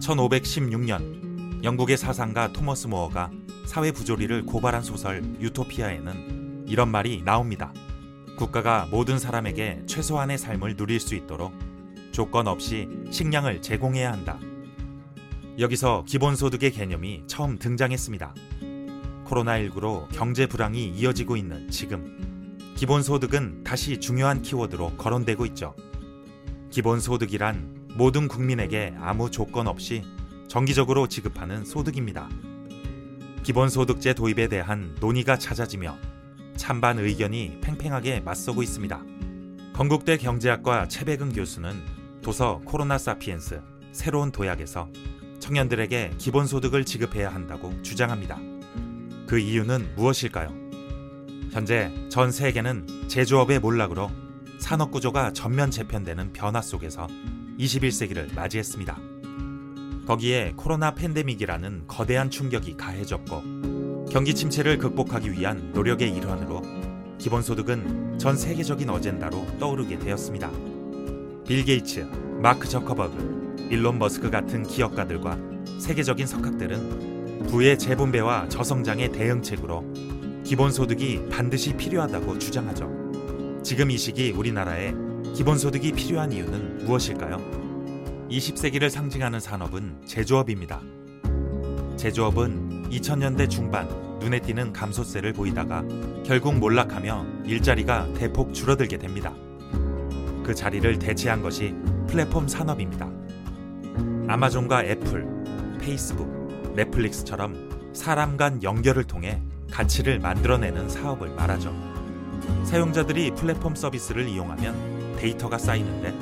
1516년 영국의 사상가 토머스 모어가 사회 부조리를 고발한 소설 유토피아에는 이런 말이 나옵니다. 국가가 모든 사람에게 최소한의 삶을 누릴 수 있도록 조건 없이 식량을 제공해야 한다. 여기서 기본소득의 개념이 처음 등장했습니다. 코로나19로 경제 불황이 이어지고 있는 지금, 기본소득은 다시 중요한 키워드로 거론되고 있죠. 기본소득이란 모든 국민에게 아무 조건 없이 정기적으로 지급하는 소득입니다. 기본소득제 도입에 대한 논의가 잦아지며 찬반 의견이 팽팽하게 맞서고 있습니다. 건국대 경제학과 최백은 교수는 도서 코로나 사피엔스 새로운 도약에서 청년들에게 기본소득을 지급해야 한다고 주장합니다. 그 이유는 무엇일까요? 현재 전 세계는 제조업의 몰락으로 산업 구조가 전면 재편되는 변화 속에서 21세기를 맞이했습니다. 거기에 코로나 팬데믹이라는 거대한 충격이 가해졌고 경기 침체를 극복하기 위한 노력의 일환으로 기본소득은 전 세계적인 어젠다로 떠오르게 되었습니다. 빌 게이츠, 마크 저커버그, 일론 머스크 같은 기업가들과 세계적인 석학들은 부의 재분배와 저성장의 대응책으로 기본소득이 반드시 필요하다고 주장하죠. 지금 이 시기 우리나라에 기본소득이 필요한 이유는 무엇일까요? 20세기를 상징하는 산업은 제조업입니다. 제조업은 2000년대 중반 눈에 띄는 감소세를 보이다가 결국 몰락하며 일자리가 대폭 줄어들게 됩니다. 그 자리를 대체한 것이 플랫폼 산업입니다. 아마존과 애플, 페이스북, 넷플릭스처럼 사람 간 연결을 통해 가치를 만들어내는 사업을 말하죠. 사용자들이 플랫폼 서비스를 이용하면 데이터가 쌓이는데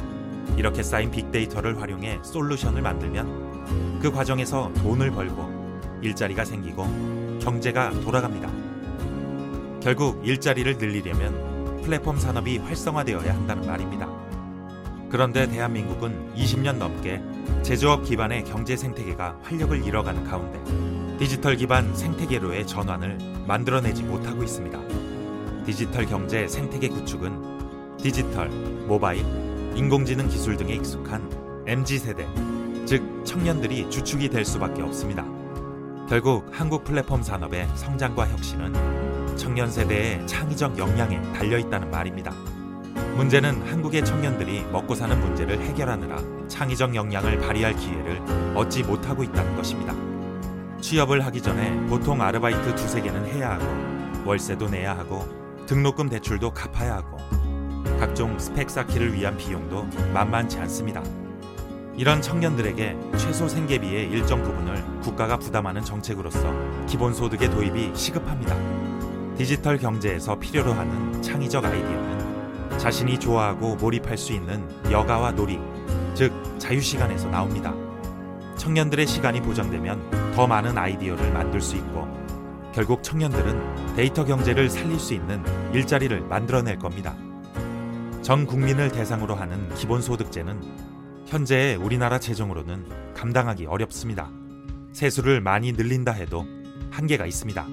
이렇게 쌓인 빅데이터를 활용해 솔루션을 만들면 그 과정에서 돈을 벌고 일자리가 생기고 경제가 돌아갑니다. 결국 일자리를 늘리려면 플랫폼 산업이 활성화되어야 한다는 말입니다. 그런데 대한민국은 20년 넘게 제조업 기반의 경제 생태계가 활력을 잃어가는 가운데 디지털 기반 생태계로의 전환을 만들어내지 못하고 있습니다. 디지털 경제 생태계 구축은 디지털, 모바일, 인공지능 기술 등에 익숙한 MZ세대, 즉 청년들이 주축이 될 수밖에 없습니다. 결국 한국 플랫폼 산업의 성장과 혁신은 청년 세대의 창의적 역량에 달려 있다는 말입니다. 문제는 한국의 청년들이 먹고 사는 문제를 해결하느라 창의적 역량을 발휘할 기회를 얻지 못하고 있다는 것입니다. 취업을 하기 전에 보통 아르바이트 두세 개는 해야 하고 월세도 내야 하고 등록금 대출도 갚아야 하고 각종 스펙 쌓기를 위한 비용도 만만치 않습니다. 이런 청년들에게 최소 생계비의 일정 부분을 국가가 부담하는 정책으로서 기본소득의 도입이 시급합니다. 디지털 경제에서 필요로 하는 창의적 아이디어는 자신이 좋아하고 몰입할 수 있는 여가와 놀이, 즉 자유시간에서 나옵니다. 청년들의 시간이 보장되면 더 많은 아이디어를 만들 수 있고 결국 청년들은 데이터 경제를 살릴 수 있는 일자리를 만들어낼 겁니다. 전 국민을 대상으로 하는 기본소득제는 현재의 우리나라 재정으로는 감당하기 어렵습니다. 세수를 많이 늘린다 해도 한계가 있습니다.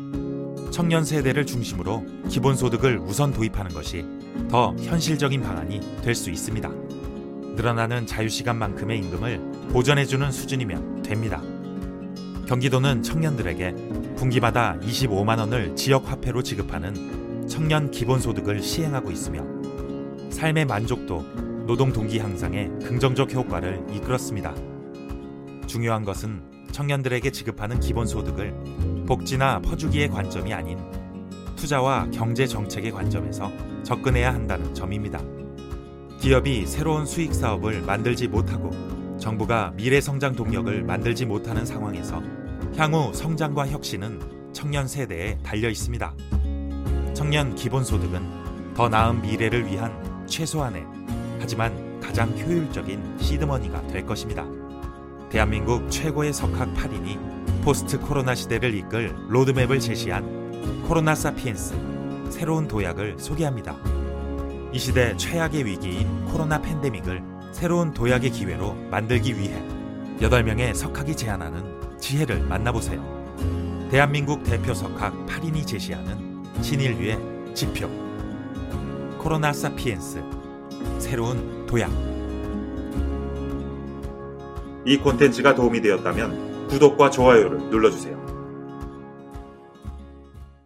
청년 세대를 중심으로 기본소득을 우선 도입하는 것이 더 현실적인 방안이 될 수 있습니다. 늘어나는 자유시간만큼의 임금을 보전해주는 수준이면 됩니다. 경기도는 청년들에게 분기마다 25만 원을 지역 화폐로 지급하는 청년 기본소득을 시행하고 있으며 삶의 만족도, 노동 동기 향상에 긍정적 효과를 이끌었습니다. 중요한 것은 청년들에게 지급하는 기본소득을 복지나 퍼주기의 관점이 아닌 투자와 경제 정책의 관점에서 접근해야 한다는 점입니다. 기업이 새로운 수익 사업을 만들지 못하고 정부가 미래 성장 동력을 만들지 못하는 상황에서 향후 성장과 혁신은 청년 세대에 달려 있습니다. 청년 기본소득은 더 나은 미래를 위한 최소한의 하지만 가장 효율적인 시드머니가 될 것입니다. 대한민국 최고의 석학 8인이 포스트 코로나 시대를 이끌 로드맵을 제시한 코로나 사피엔스 새로운 도약을 소개합니다. 이 시대 최악의 위기인 코로나 팬데믹을 새로운 도약의 기회로 만들기 위해 8명의 석학이 제안하는 지혜를 만나보세요. 대한민국 대표 석학 8인이 제시하는 신인류의 지표 코로나 사피엔스 새로운 도약 이 콘텐츠가 도움이 되었다면 구독과 좋아요를 눌러주세요.